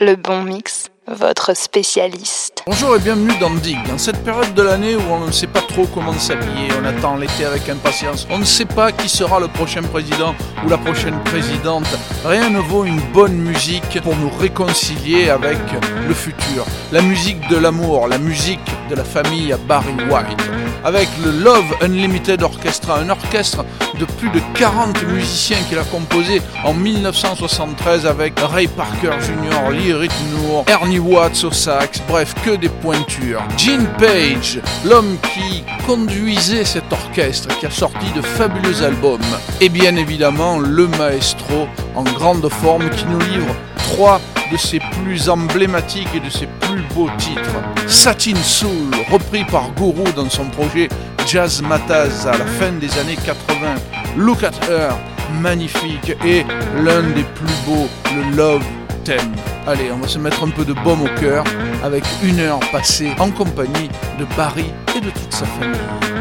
Le bon mix, votre spécialiste. Bonjour et bienvenue dans Dig. Dans cette période de l'année où on ne sait pas trop comment s'habiller, on attend l'été avec impatience, on ne sait pas qui sera le prochain président ou la prochaine présidente, rien ne vaut une bonne musique pour nous réconcilier avec le futur. La musique de l'amour, la musique de la famille Barry White. Avec le Love Unlimited Orchestra, un orchestre de plus de 40 musiciens qu'il a composé en 1973 avec Ray Parker Jr., Lee Ritenour, Ernie Watts au sax, bref, que des pointures. Gene Page, l'homme qui conduisait cet orchestre, qui a sorti de fabuleux albums. Et bien évidemment, le maestro en grande forme qui nous livre trois de ses plus emblématiques et de ses plus beaux titres. Satin Soul, repris par Guru dans son projet Jazz Mataz à la fin des années 80. Look at Her, magnifique, et l'un des plus beaux, le Love Theme. Allez, on va se mettre un peu de baume au cœur avec une heure passée en compagnie de Barry et de toute sa famille.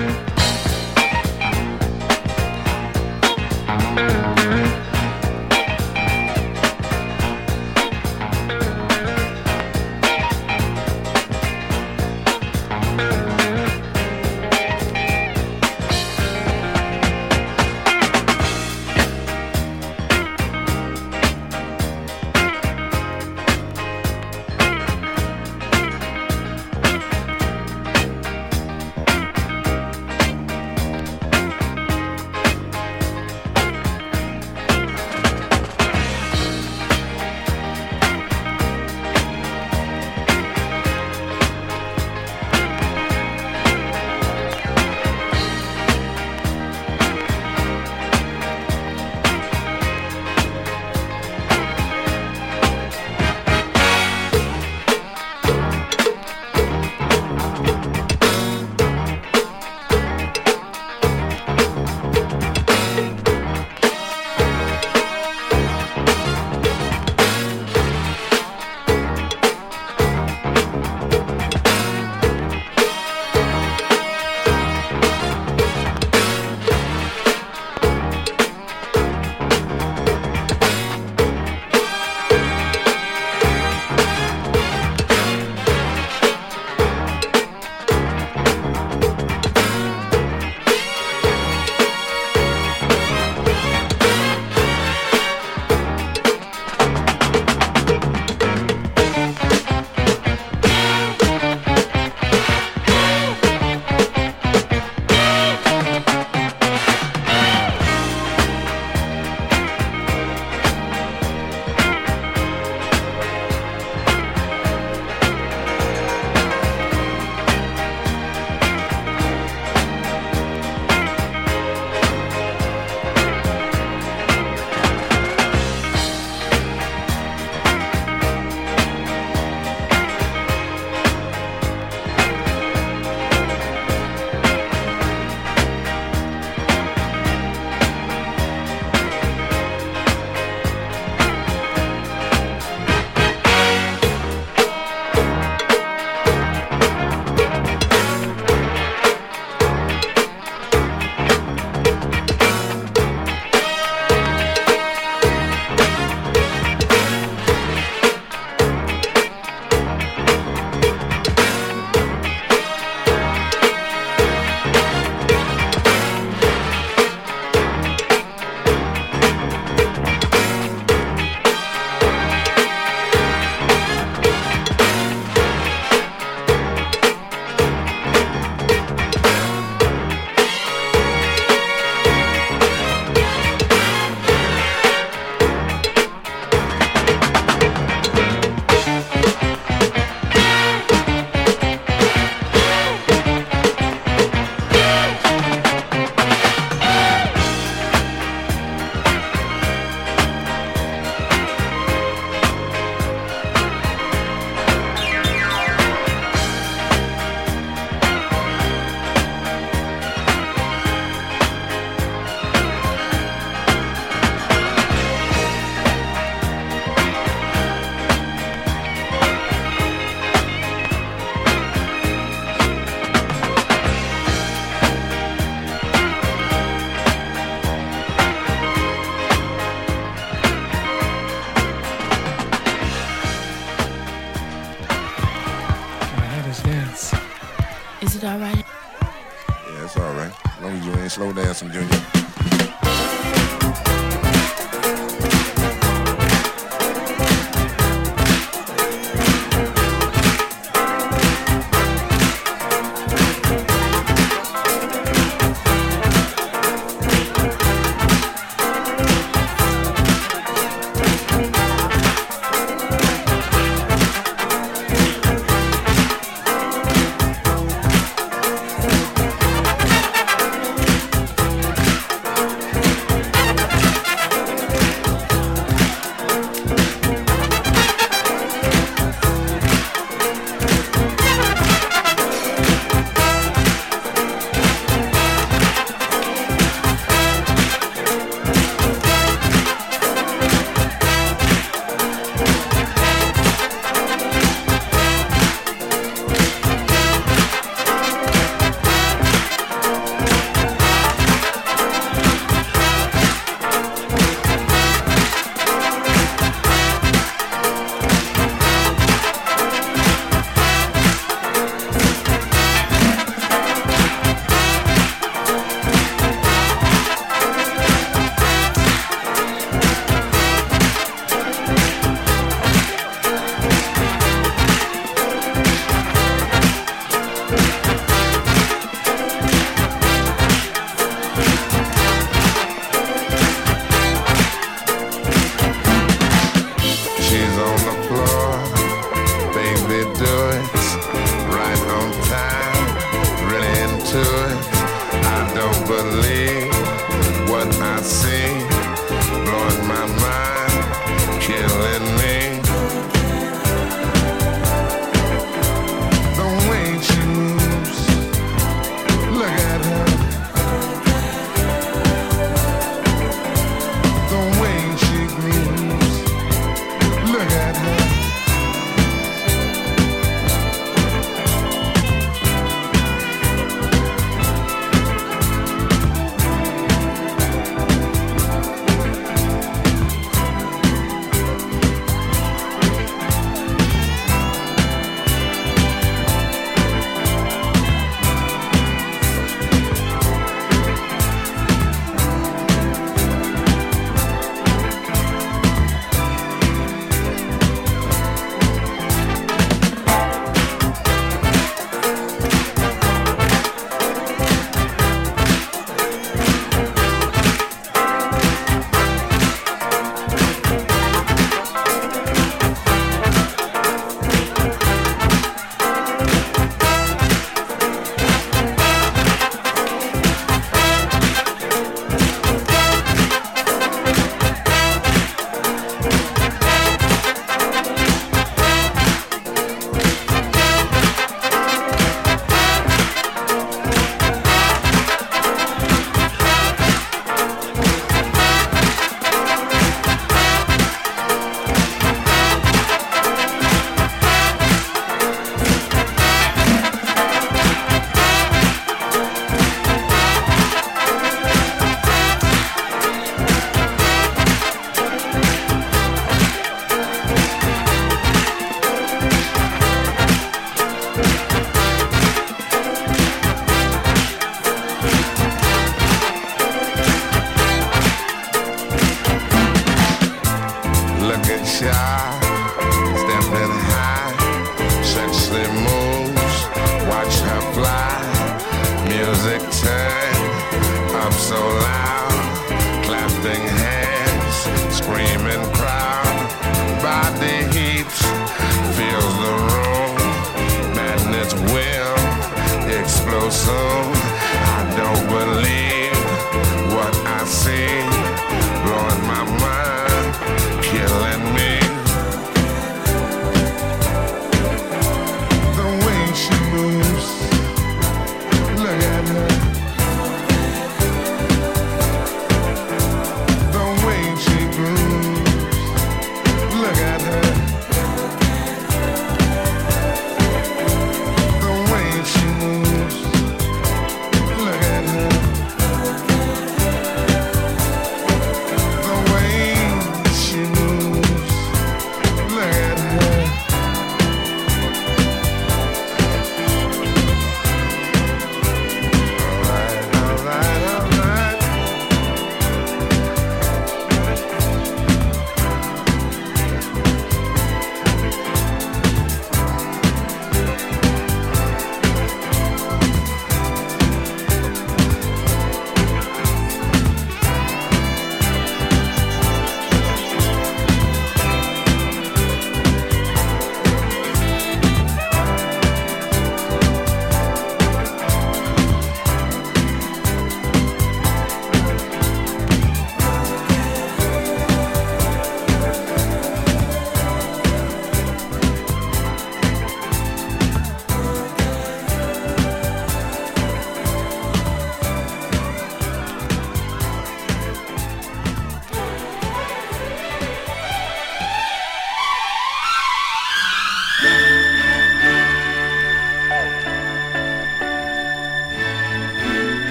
Ransom Jr.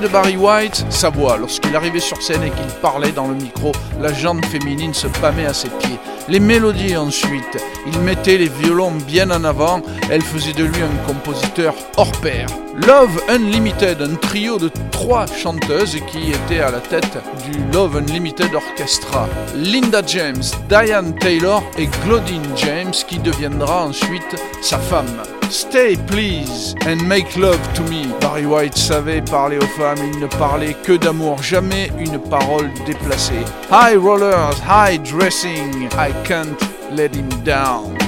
de Barry White, sa voix. Lorsqu'il arrivait sur scène et qu'il parlait dans le micro, la jante féminine se pâmait à ses pieds. Les mélodies ensuite, il mettait les violons bien en avant, elle faisait de lui un compositeur hors pair. Love Unlimited, un trio de trois chanteuses qui étaient à la tête du Love Unlimited Orchestra. Linda James, Diane Taylor et Claudine James qui deviendra ensuite sa femme. Stay please and make love to me. Barry White savait parler aux femmes, il ne parlait que d'amour, jamais une parole déplacée. High rollers, high dressing, I can't let him down.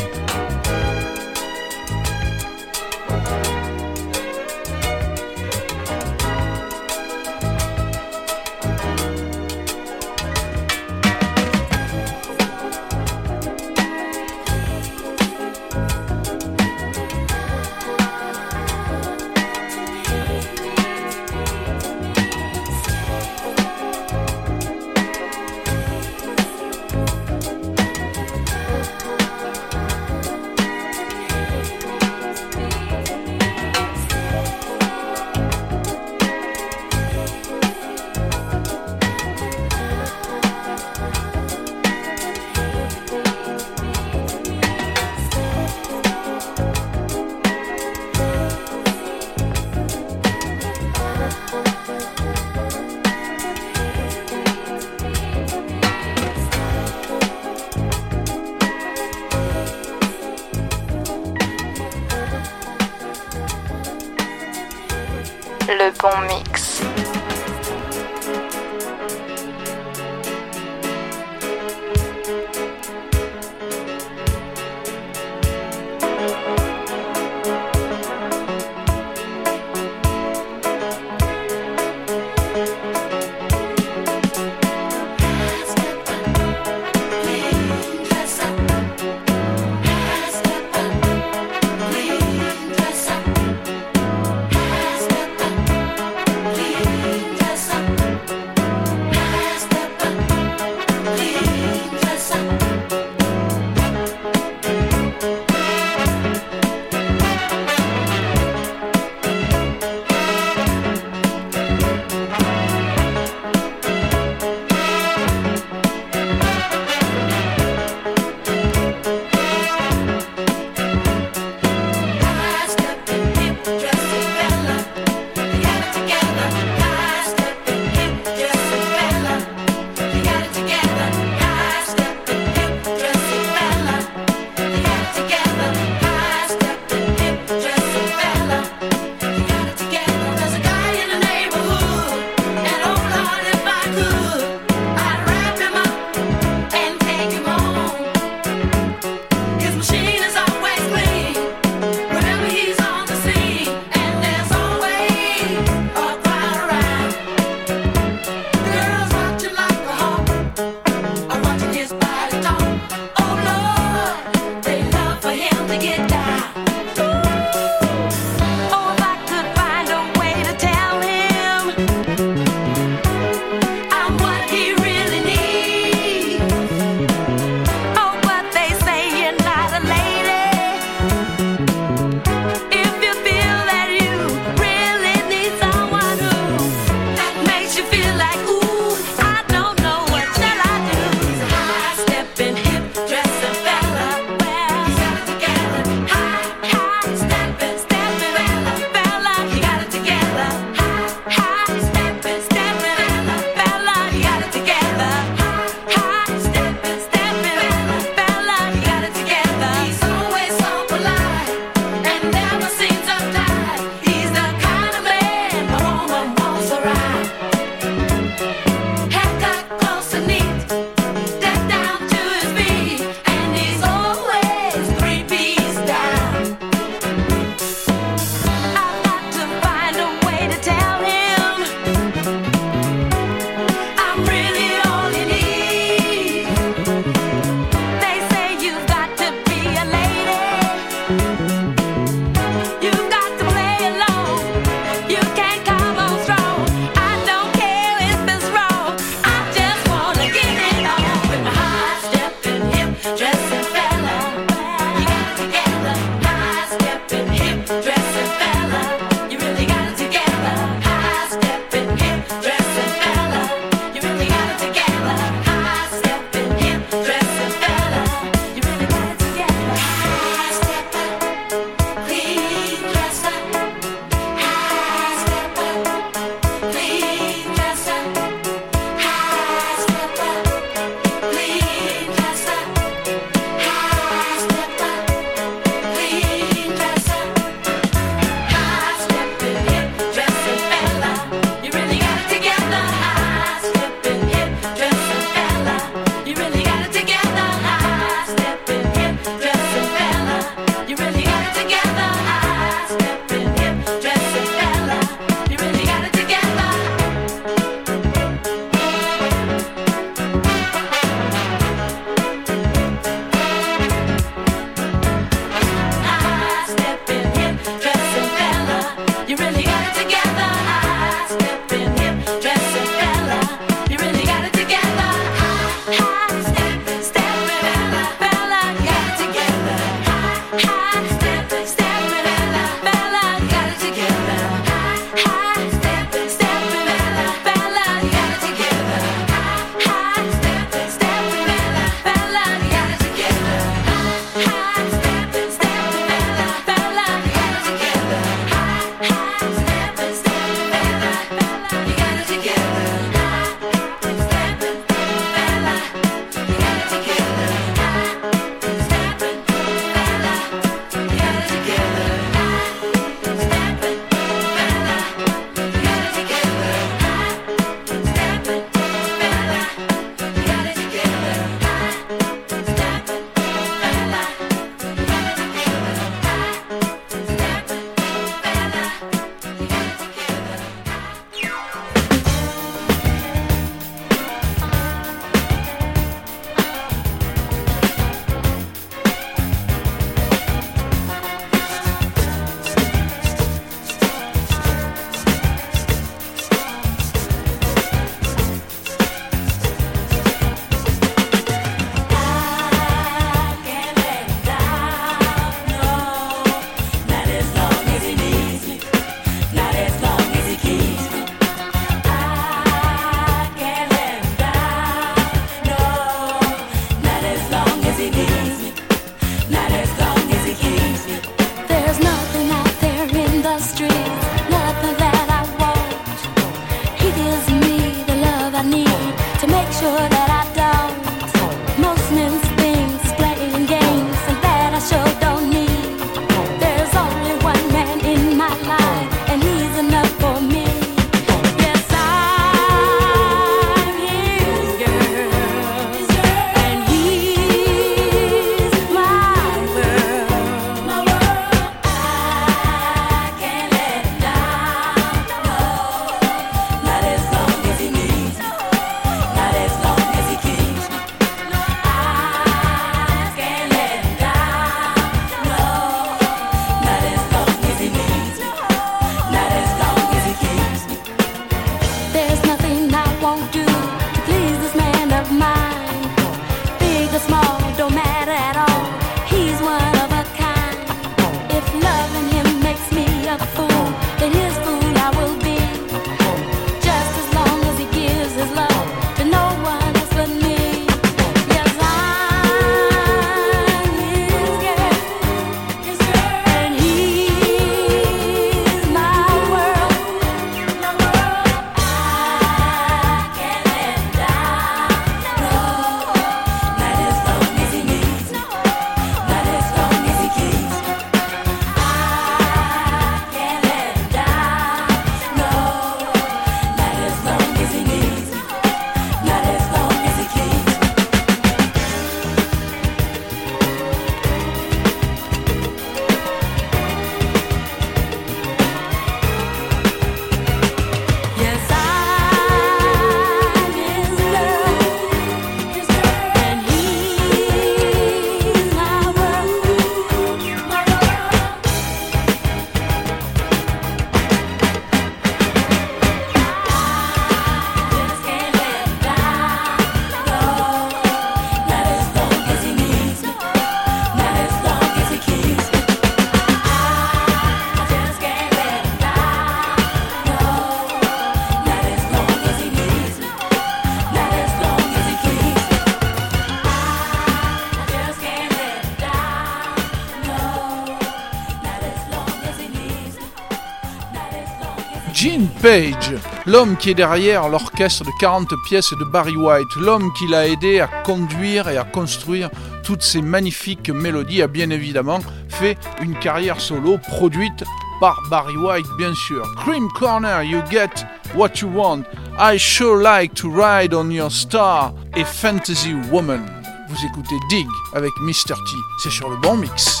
Page, l'homme qui est derrière l'orchestre de 40 pièces de Barry White, l'homme qui l'a aidé à conduire et à construire toutes ces magnifiques mélodies, a bien évidemment fait une carrière solo produite par Barry White, bien sûr. Cream Corner, You Get What You Want, I Sure Like to Ride on Your Star et Fantasy Woman. Vous écoutez Dig avec Mr. T, c'est sur le bon mix.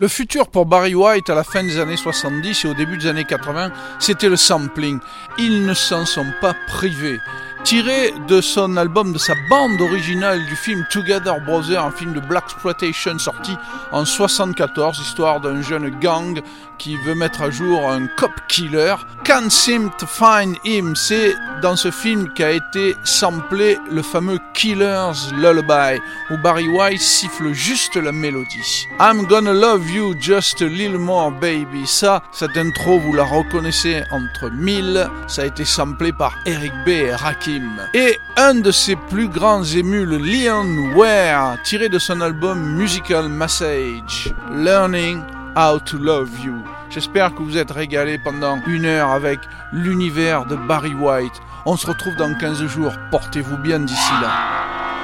Le futur pour Barry White à la fin des années 70 et au début des années 80, c'était le sampling. Ils ne s'en sont pas privés. Tiré de son album, de sa bande originale du film Together Brother, un film de Black Exploitation sorti en 74, histoire d'un jeune gang qui veut mettre à jour un cop killer. Can't seem to find him, c'est dans ce film qu'a été samplé le fameux Killer's Lullaby, où Barry White siffle juste la mélodie. I'm gonna love you just a little more baby. Ça, cette intro, vous la reconnaissez entre mille. Ça a été samplé par Eric B. et Rakim. Et un de ses plus grands émus, le Leon Ware, tiré de son album Musical Message, Learning How to Love You. J'espère que vous êtes régalés pendant une heure avec l'univers de Barry White. On se retrouve dans 15 jours. Portez-vous bien d'ici là.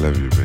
love you.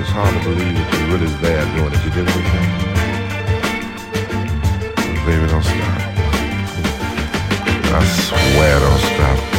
it's hard to believe that you're really there doing it. You get what I'm? Baby, don't stop. I swear don't stop.